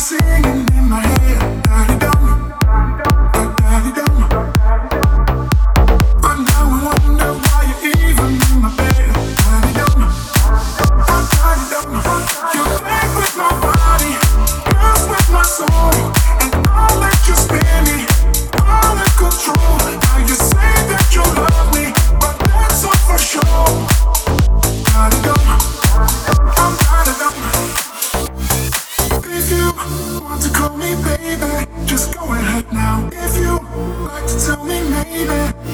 singing. baby, just go ahead now. If you like to tell me maybe.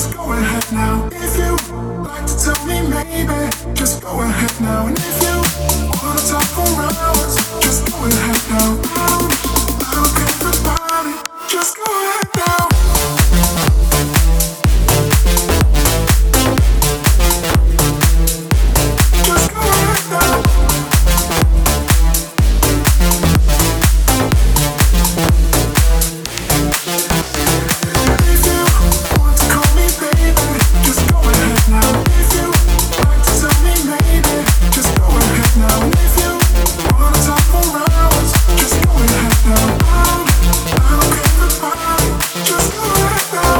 just go ahead now. If you like to tell me, maybe just go ahead now. And if you wanna talk. Oh.